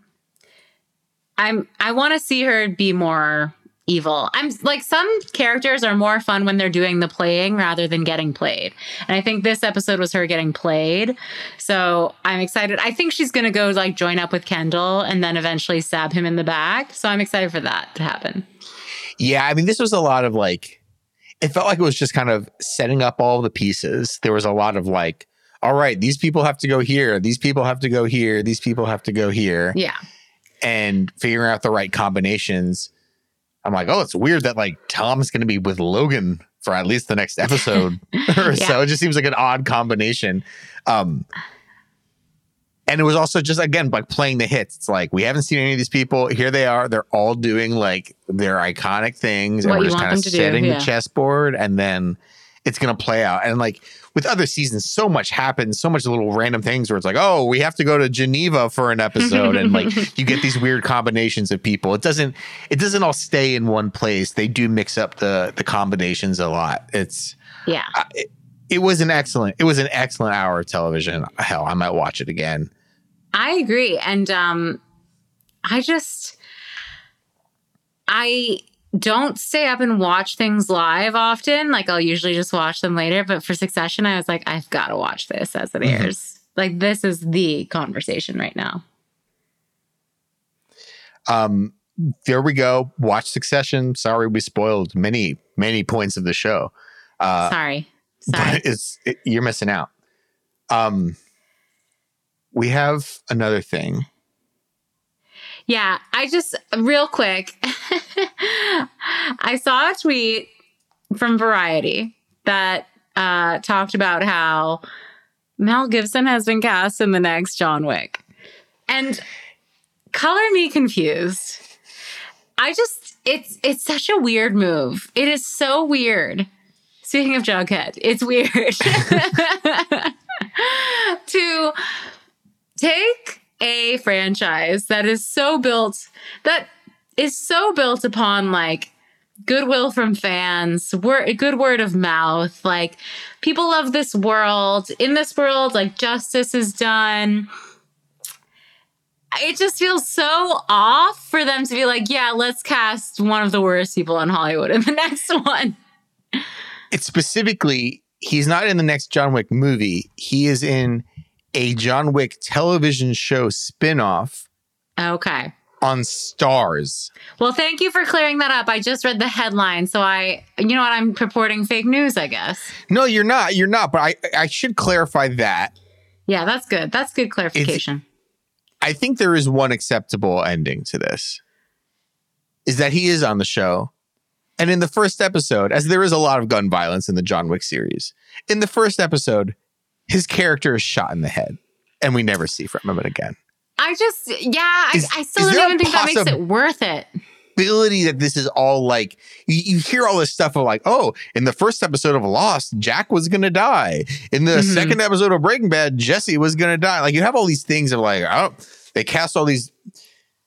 I'm I want to see her be more evil. I'm like some characters are more fun when they're doing the playing rather than getting played. And I think this episode was her getting played. So I'm excited. I think she's gonna go like join up with Kendall and then eventually stab him in the back. So I'm excited for that to happen. Yeah, I mean, this was a lot of like, it felt like it was just kind of setting up all the pieces. There was a lot of like, all right, these people have to go here, these people have to go here, these people have to go here, Yeah. And figuring out the right combinations. I'm like, oh, it's weird that like Tom's going to be with Logan for at least the next episode or so. It just seems like an odd combination. Um, and it was also just again like playing the hits. It's like we haven't seen any of these people. Here they are. They're all doing like their iconic things, and What we're you just kind of to do, setting yeah. the chessboard, and then it's gonna play out. And like with other seasons, so much happens, so much little random things where it's like, oh, we have to go to Geneva for an episode, and like you get these weird combinations of people. It doesn't it doesn't all stay in one place. They do mix up the the combinations a lot. It's Yeah. it, it was an excellent it was an excellent hour of television. Hell, I might watch it again. I agree. And um I just I don't stay up and watch things live often. Like I'll usually just watch them later. But for Succession, I was like, I've got to watch this as it Mhm. airs. Like this is the conversation right now. Um, there we go. Watch Succession. Sorry, we spoiled many many points of the show. Uh, Sorry. Sorry. it's it, you're missing out. Um, we have another thing. Yeah, I just real quick. I saw a tweet from Variety that uh, talked about how Mel Gibson has been cast in the next John Wick, and color me confused. I just it's it's such a weird move. It is so weird. Speaking of Jughead, it's weird to take a franchise that is so built that is so built upon like goodwill from fans good word of mouth like people love this world. In this world like justice is done. It just feels so off for them to be like yeah let's cast one of the worst people in hollywood in the next one. It's specifically he's not in the next John Wick movie. He is in a John Wick television show spin-off okay on Starz. well thank you for clearing that up i just read the headline so i you know what i'm purporting fake news i guess No, you're not. You're not. But I I should clarify that. Yeah, that's good. That's good clarification. I think there is one acceptable ending to this. Is that he is on the show. And in the first episode, as there is a lot of gun violence in the John Wick series, in the first episode, his character is shot in the head and we never see from him again. I just, yeah, Is- I, I still don't even think that makes it worth it. Ability that this is all like you, you hear all this stuff of like, oh, in the first episode of Lost, Jack was gonna die. In the Mhm. second episode of Breaking Bad, Jesse was gonna die. Like you have all these things of like, oh, they cast all these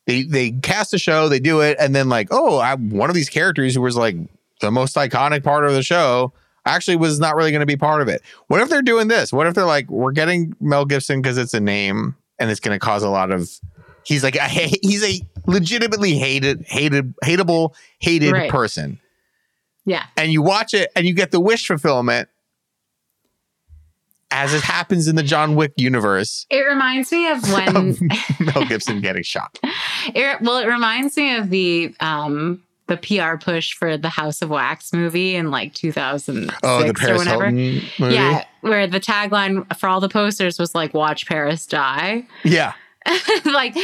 they they cast a show, they do it, and then like, oh, I, one of these characters who was like the most iconic part of the show actually was not really going to be part of it. What if they're doing this? What if they're like, we're getting Mel Gibson because it's a name and it's going to cause a lot of. He's like a, he's a legitimately hated, hated, hateable, hated Right. person, Yeah. and you watch it and you get the wish fulfillment. As it happens in the John Wick universe, It reminds me of when, Mel Gibson getting shot. it, well, it reminds me of the, um, the PR push for the House of Wax movie in like 2006 Oh, the or whatever. Hilton movie. Yeah, where the tagline for all the posters was like "Watch Paris Die." yeah. like,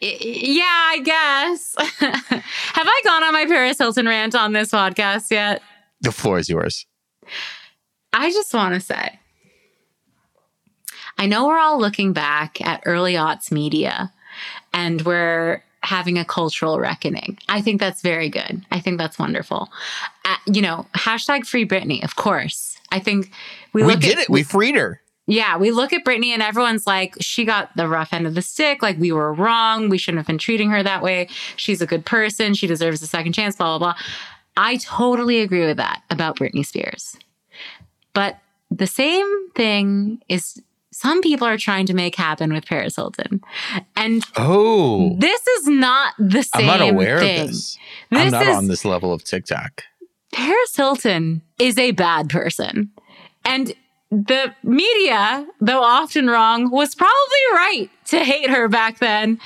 yeah, I guess. Have I gone on my Paris Hilton rant on this podcast yet? The floor is yours. I just want to say, I know we're all looking back at early aughts media and we're having a cultural reckoning. I think that's very good. I think that's wonderful. Uh, you know, hashtag free Britney, of course. I think we, We, look did at, it. We freed her. yeah, we look at Britney and everyone's like, she got the rough end of the stick. Like, we were wrong. We shouldn't have been treating her that way. She's a good person. She deserves a second chance, blah, blah, blah. I totally agree with that about Britney Spears. But the same thing is some people are trying to make happen with Paris Hilton. And Oh, this is not the same I'm not aware thing. of this. I'm not is on this level of TikTok. Paris Hilton is a bad person. And the media, though often wrong, was probably right to hate her back then.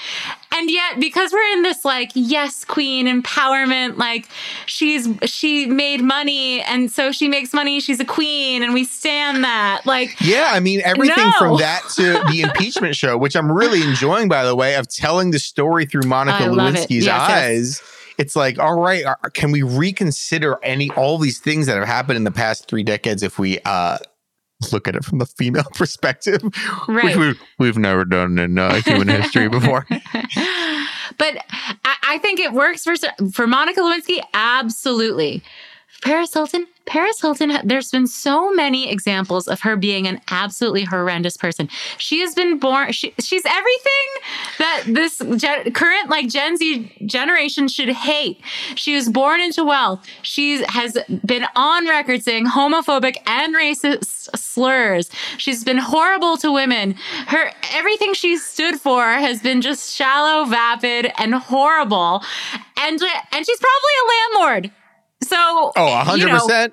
And yet, because we're in this like, yes, queen empowerment, like she's she made money and so she makes money, she's a queen, and we stand that. Like, Yeah, I mean everything No. from that to the impeachment show, which I'm really enjoying, by the way, of telling the story through Monica love it. Lewinsky's Yes, yes. eyes. It's like, all right, can we reconsider any all these things that have happened in the past three decades if we uh look at it from the female perspective, Right. which we, we've never done in uh, human history before. but I, I think it works for for Monica Lewinsky. Absolutely. Paris Hilton. Paris Hilton. There's been so many examples of her being an absolutely horrendous person. She has been born. She, she's everything that this gen, current like Gen Z generation should hate. She was born into wealth. She has been on record saying homophobic and racist slurs. She's been horrible to women. Her everything she stood for has been just shallow, vapid, and horrible. And and she's probably a landlord. So Oh, you know, 100%.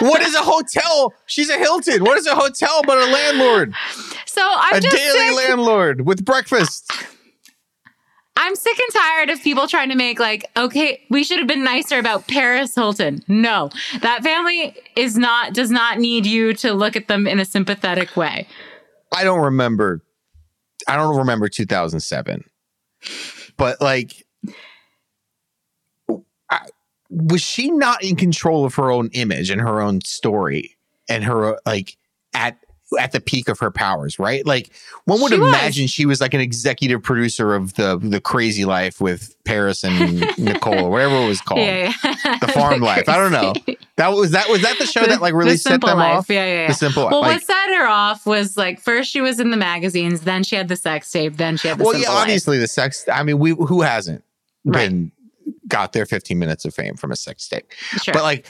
what is a hotel? She's a Hilton. What is a hotel but a landlord? So I'm a daily sick. landlord with breakfast. I'm sick and tired of people trying to make like, okay, we should have been nicer about Paris Hilton. No, that family is not does not need you to look at them in a sympathetic way. I don't remember. I don't remember 2007. But like, was she not in control of her own image and her own story and her uh, like at at the peak of her powers, right? Like one would She was. imagine she was like an executive producer of the the Crazy Life with Paris and Nicole or whatever it was called. Yeah, yeah. The farm life. I don't know. That was that was that the show that like really The set them Life. off. Yeah, yeah, yeah. The simple Well, like, what set her off was like first she was in the magazines, then she had the sex tape, then she had the well, yeah, Simple Life. obviously the sex. I mean, we who hasn't Right. been got their 15 minutes of fame from a sex tape? Sure. But like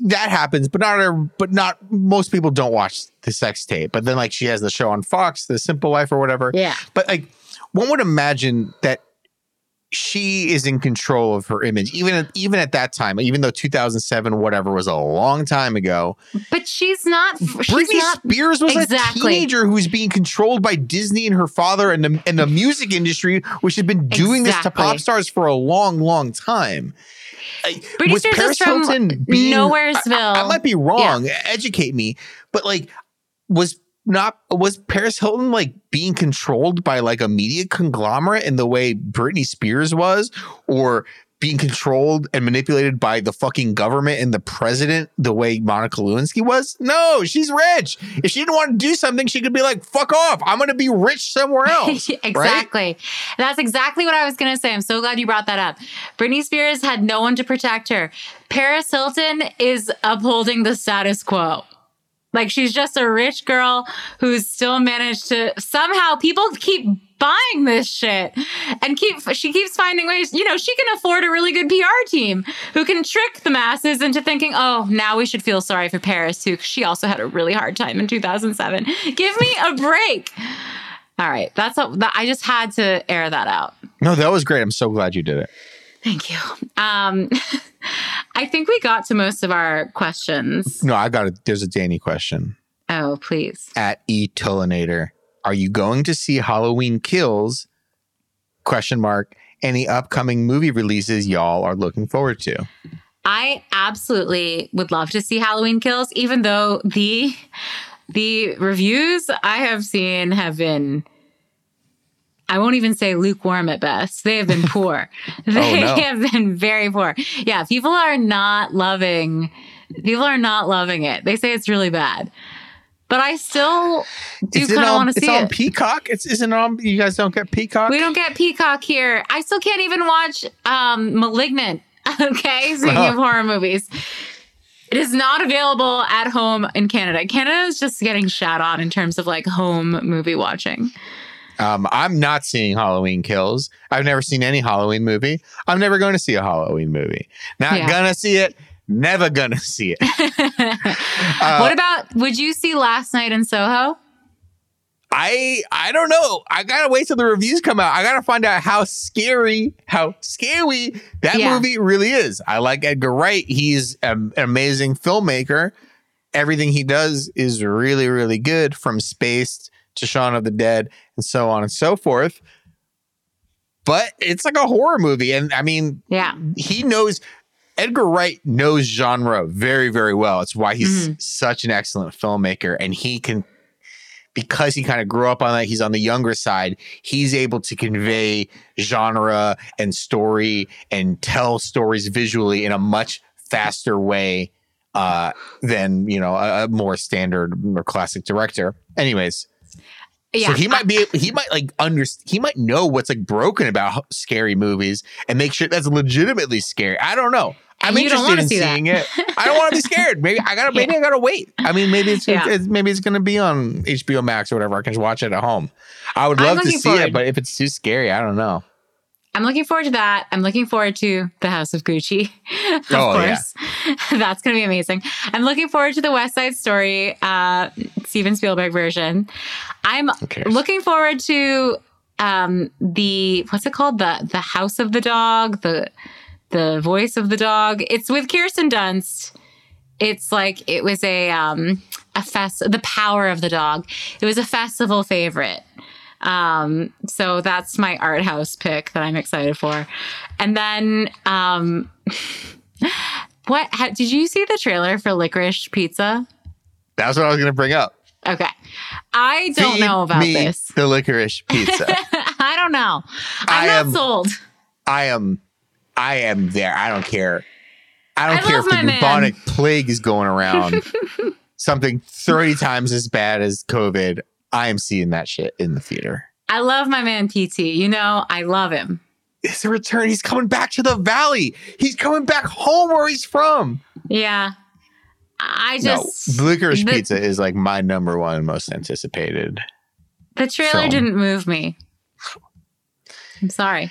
that happens, but not but not most people don't watch the sex tape. But then like she has the show on Fox, The Simple Life or whatever. yeah. But like one would imagine that she is in control of her image, even at, even at that time, even though 2007 whatever was a long time ago. But she's not she's Britney not Spears was Exactly. a teenager who's being controlled by Disney and her father and the, and the music industry, which had been doing this to pop stars for a long, long time. Britney was Spears is Paris from Hilton being Nowheresville. I, I might be wrong. Educate me. But like, was not was Paris Hilton like being controlled by like a media conglomerate in the way Britney Spears was, or being controlled and manipulated by the fucking government and the president the way Monica Lewinsky was? No, she's rich. If she didn't want to do something, she could be like, "Fuck off! I'm gonna be rich somewhere else." right? exactly. That's exactly what I was going to say. I'm so glad you brought that up. Britney Spears had no one to protect her. Paris Hilton is upholding the status quo. Like she's just a rich girl who's still managed to somehow people keep buying this shit and keep she keeps finding ways you know she can afford a really good PR team who can trick the masses into thinking oh now we should feel sorry for Paris too 'cause she also had a really hard time in 2007 give me a break. All right. That's a, that, I just had to air that out. No, that was great. I'm so glad you did it. thank you. Um I think we got to most of our questions No, I got it. There's a Danny question. oh please at eTulinator. Are you going to see Halloween Kills? Question mark. Any upcoming movie releases y'all are looking forward to? I absolutely would love to see Halloween Kills, even though the the reviews I have seen have been I won't even say lukewarm at best. They have been poor. they no. have been very poor. Yeah, people are not loving people are not loving it. They say it's really bad. But I still do kind of want to see it. it's on. Peacock. It's isn't it on. You guys don't get Peacock. We don't get Peacock here. I still can't even watch um, Malignant. Okay, speaking Oh. of horror movies, it is not available at home in Canada. Canada is just getting shat on in terms of like home movie watching. Um, I'm not seeing Halloween Kills. I've never seen any Halloween movie. I'm never going to see a Halloween movie. Not Yeah. gonna see it. Never gonna see it. Uh, what about? Would you see Last Night in Soho? I I don't know. I gotta wait till the reviews come out. I gotta find out how scary, how scary that Yeah. movie really is. I like Edgar Wright. He's an amazing filmmaker. Everything he does is really, really good, from Spaced to Shaun of the Dead and so on and so forth. But it's like a horror movie, and I mean, Yeah. he knows Edgar Wright knows genre very, very well. It's why he's Mhm. such an excellent filmmaker. And he can, because he kind of grew up on that, he's on the younger side, he's able to convey genre and story and tell stories visually in a much faster way uh, than, you know, a, a more standard or classic director. Anyways, Yeah. so he might be, he might like under, he might know what's like broken about scary movies and make sure that's legitimately scary. I don't know. I'm you interested in see that. seeing it. I don't want to be scared. Maybe I gotta, maybe I gotta wait. I mean, maybe it's, Yeah. it's maybe it's gonna be on HBO Max or whatever. I can just watch it at home. I would love to see it, but if it's too scary, I don't know. I'm looking forward to that. I'm looking forward to The House of Gucci. of Oh, yeah. course. That's going to be amazing. I'm looking forward to the West Side Story, uh, Steven Spielberg version. I'm looking forward to um, the, what's it called? The, the House of the Dog, the, the voice of the dog. It's with Kirsten Dunst. It's like, it was a, um, a fest, the power of the dog. It was a festival favorite. Um, so that's my art house pick that I'm excited for. And then, um, what ha, did you see the trailer for Licorice Pizza? That's what I was gonna bring up. Okay, I don't Feed know about this. The licorice pizza. I don't know. I'm I not am- sold. I am, I am there. I don't care. I don't I care if the my man. bubonic plague is going around. Something thirty times as bad as COVID. I am seeing that shit in the theater. I love my man PT. You know, I love him. It's a return. He's coming back to the valley. He's coming back home where he's from. Yeah. I just no, licorice the- pizza is like my number one most anticipated. the trailer film. didn't move me. I'm sorry.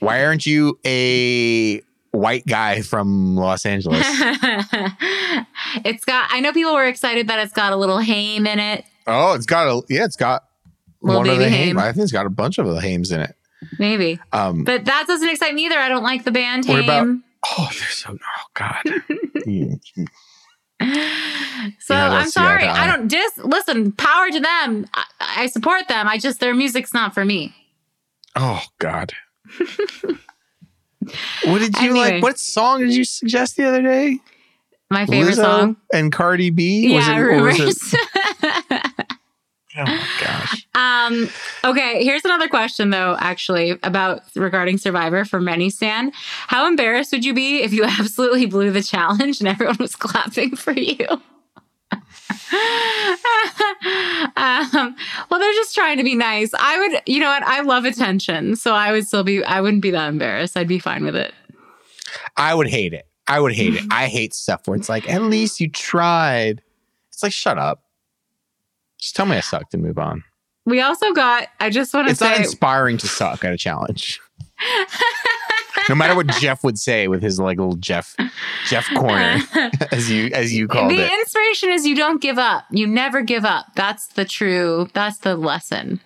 Why aren't you a white guy from Los Angeles? it's got I know people were excited that it's got a little Haim in it. Oh, it's got a yeah, it's got Little one of the Haim. Haim. I think it's got a bunch of the Haims in it. Maybe. Um, But that doesn't excite me either. I don't like the band What about- oh, they're so oh god. So Yeah, I'm that's- yeah, sorry. I don't just listen, power to them. I, I support them. I just their music's not for me. oh god. what did you Anyway. like? What song did you suggest the other day? My favorite Lizzo song. and Cardi B. Was yeah, it, or was it- rumors. Oh my gosh. Um, okay, here's another question though, actually, about regarding Survivor for many Stan. How embarrassed would you be if you absolutely blew the challenge and everyone was clapping for you? um, well, they're just trying to be nice. I would, you know what? I love attention, so I would still be. I wouldn't be that embarrassed. I'd be fine with it. I would hate it. I would hate it. I hate stuff where it's like, at least you tried. It's like, shut up. Just tell me I sucked and move on. We also got. I just want to It's not inspiring to suck at a challenge. no matter what Jeff would say with his like little Jeff Jeff corner, as you as you called the it. The inspiration is you don't give up. You never give up. That's the true. That's the lesson.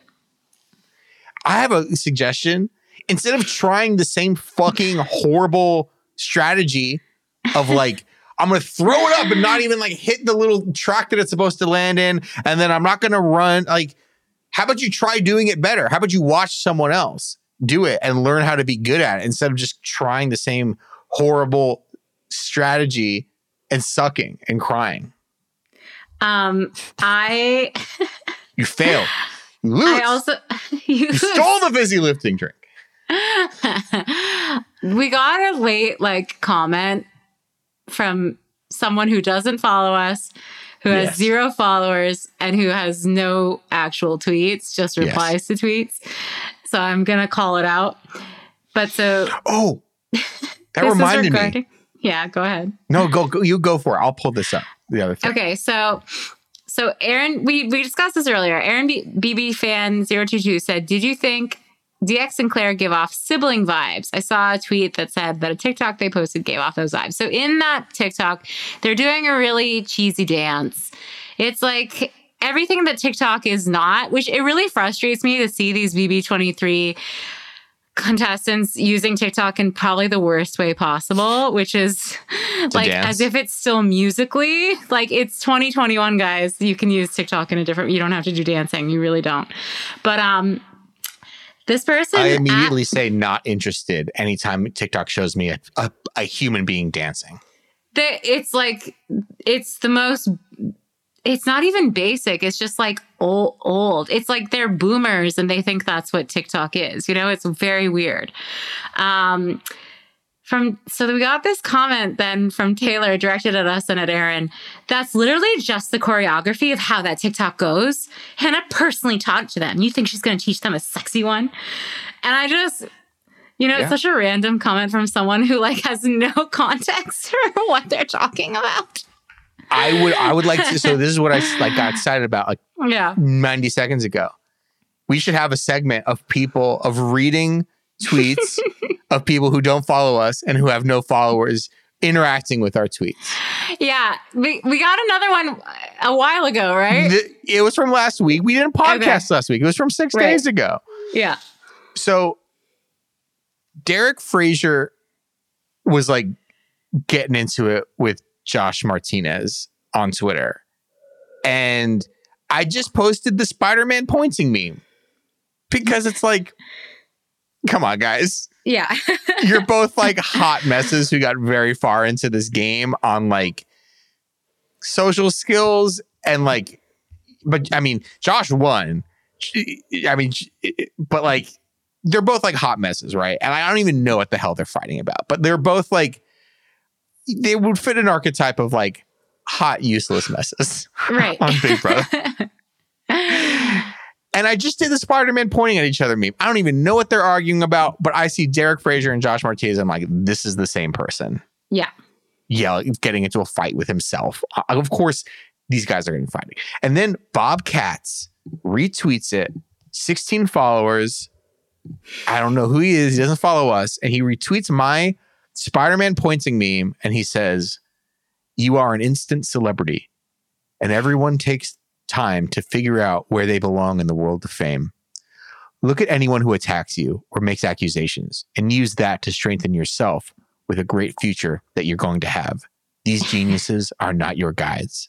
I have a suggestion. Instead of trying the same fucking horrible strategy of like, I'm gonna throw it up and not even like hit the little track that it's supposed to land in, and then I'm not gonna run. Like, how about you try doing it better? How about you watch someone else do it and learn how to be good at it instead of just trying the same horrible strategy and sucking and crying? Um, I You fail. You lose. I also you, you stole the fizzy lifting drink. we got a late like comment from someone who doesn't follow us, who has Yes. zero followers and who has no actual tweets, just Yes. replies to tweets. So I'm gonna call it out. But so Oh, that reminded me. Yeah, go ahead. No, go, go. You go for it. I'll pull this up. The other thing. Okay, so so Aaron, we we discussed this earlier. Aaron B- BB fan 022 said, "Did you think DX and Claire give off sibling vibes?" I saw a tweet that said that a TikTok they posted gave off those vibes. So in that TikTok, they're doing a really cheesy dance. It's like everything that TikTok is not, which it really frustrates me to see these BB23 contestants using TikTok in probably the worst way possible, which is like dance. as if it's still Musical.ly. Like it's 2021, guys. You can use TikTok in a different you don't have to do dancing. You really don't. But um this person I at- immediately say not interested. Anytime TikTok shows me a, a, a human being dancing. the, it's like it's the most it's not even basic. It's just like old old. It's like they're boomers and they think that's what tiktok is. You know it's very weird. Um from so we got this comment then from taylor directed at us and at aaron that's literally just the choreography of how that tiktok goes hannah personally taught to them you think she's going to teach them a sexy one and i just you know, Yeah. it's such a random comment from someone who like has no context for what they're talking about. I would I would like to so this is what I like got excited about like Yeah. 90 seconds ago. We should have a segment of people of reading tweets of people who don't follow us and who have no followers interacting with our tweets. Yeah. We, we got another one a while ago, right? Th- It was from last week. We didn't podcast last week. It was from 6 Right. days ago. Yeah. So Derek Frazier was like getting into it with Josh Martinez on Twitter. And I just posted the Spider-Man pointing meme because it's like, come on, guys. Yeah. You're both like hot messes who got very far into this game on like social skills and like, but I mean, Josh won. I mean, but like, they're both like hot messes, right? And I don't even know what the hell they're fighting about, but they're both like, they would fit an archetype of like hot, useless messes right. on Big Brother. And I just did the Spider Man pointing at each other meme. I don't even know what they're arguing about, but I see Derek Frazier and Josh Martinez. I'm like, this is the same person. yeah. Yeah, getting into a fight with himself. Uh, Of course, these guys are going to be fighting. And then Bob Katz retweets it, 16 followers. I don't know who he is. He doesn't follow us. And he retweets my Spider Man pointing meme and he says, You are an instant celebrity, and everyone takes time to figure out where they belong in the world of fame. Look at anyone who attacks you or makes accusations and use that to strengthen yourself with a great future that you're going to have. These geniuses are not your guides.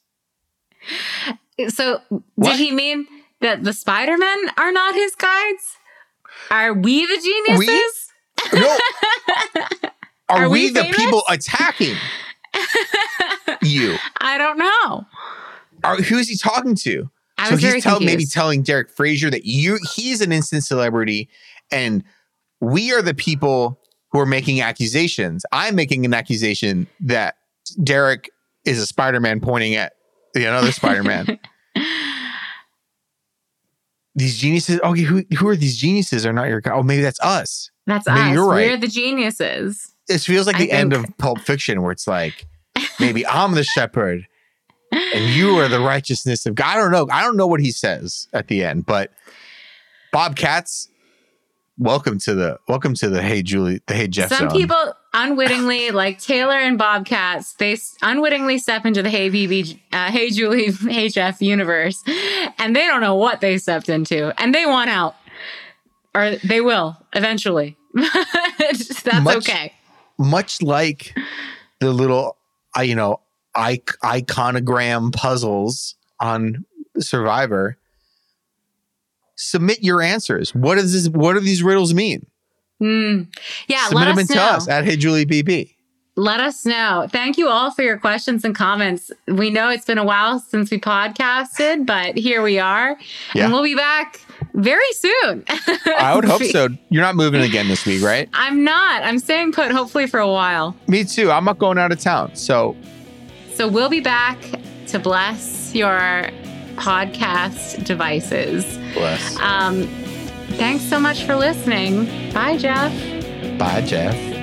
So What? did he mean that the Spider-Men are not his guides? Are we the geniuses? No. Are, Are we, we the people attacking you? I don't know. Are, who is he talking to? I so he's tell, maybe telling Derek Frazier that you he's an instant celebrity and we are the people who are making accusations. I'm making an accusation that Derek is a Spider-Man pointing at the another Spider-Man. these geniuses, okay, who, who are these geniuses are not your guy? Oh, maybe that's us. That's Maybe us. you're right. We're the geniuses. It feels like I the end of Pulp Fiction where it's like, maybe I'm the shepherd and you are the righteousness of God. I don't know. I don't know what he says at the end, but Bob Katz, welcome to the welcome to the Hey Julie, the Hey Jeff Some zone. people unwittingly, like Taylor and Bob Katz, they unwittingly step into the Hey BB, uh, Hey Julie, Hey Jeff universe, and they don't know what they stepped into, and they want out, or they will eventually. That's Much- okay. much like the little, uh, you know, iconogram puzzles on Survivor. Submit your answers. What does this? What do these riddles mean? Hmm. Yeah, Submit let them us know. us at Hey Julie BB. Let us know. Thank you all for your questions and comments. We know it's been a while since we podcasted, but here we are. Yeah. And we'll be back very soon. I would hope so. You're not moving again this week, right? I'm not. I'm staying put, hopefully, for a while. Me too. I'm not going out of town. So So we'll be back to bless your podcast devices. bless. Um, thanks so much for listening. Bye, Jeff. Bye, Jeff.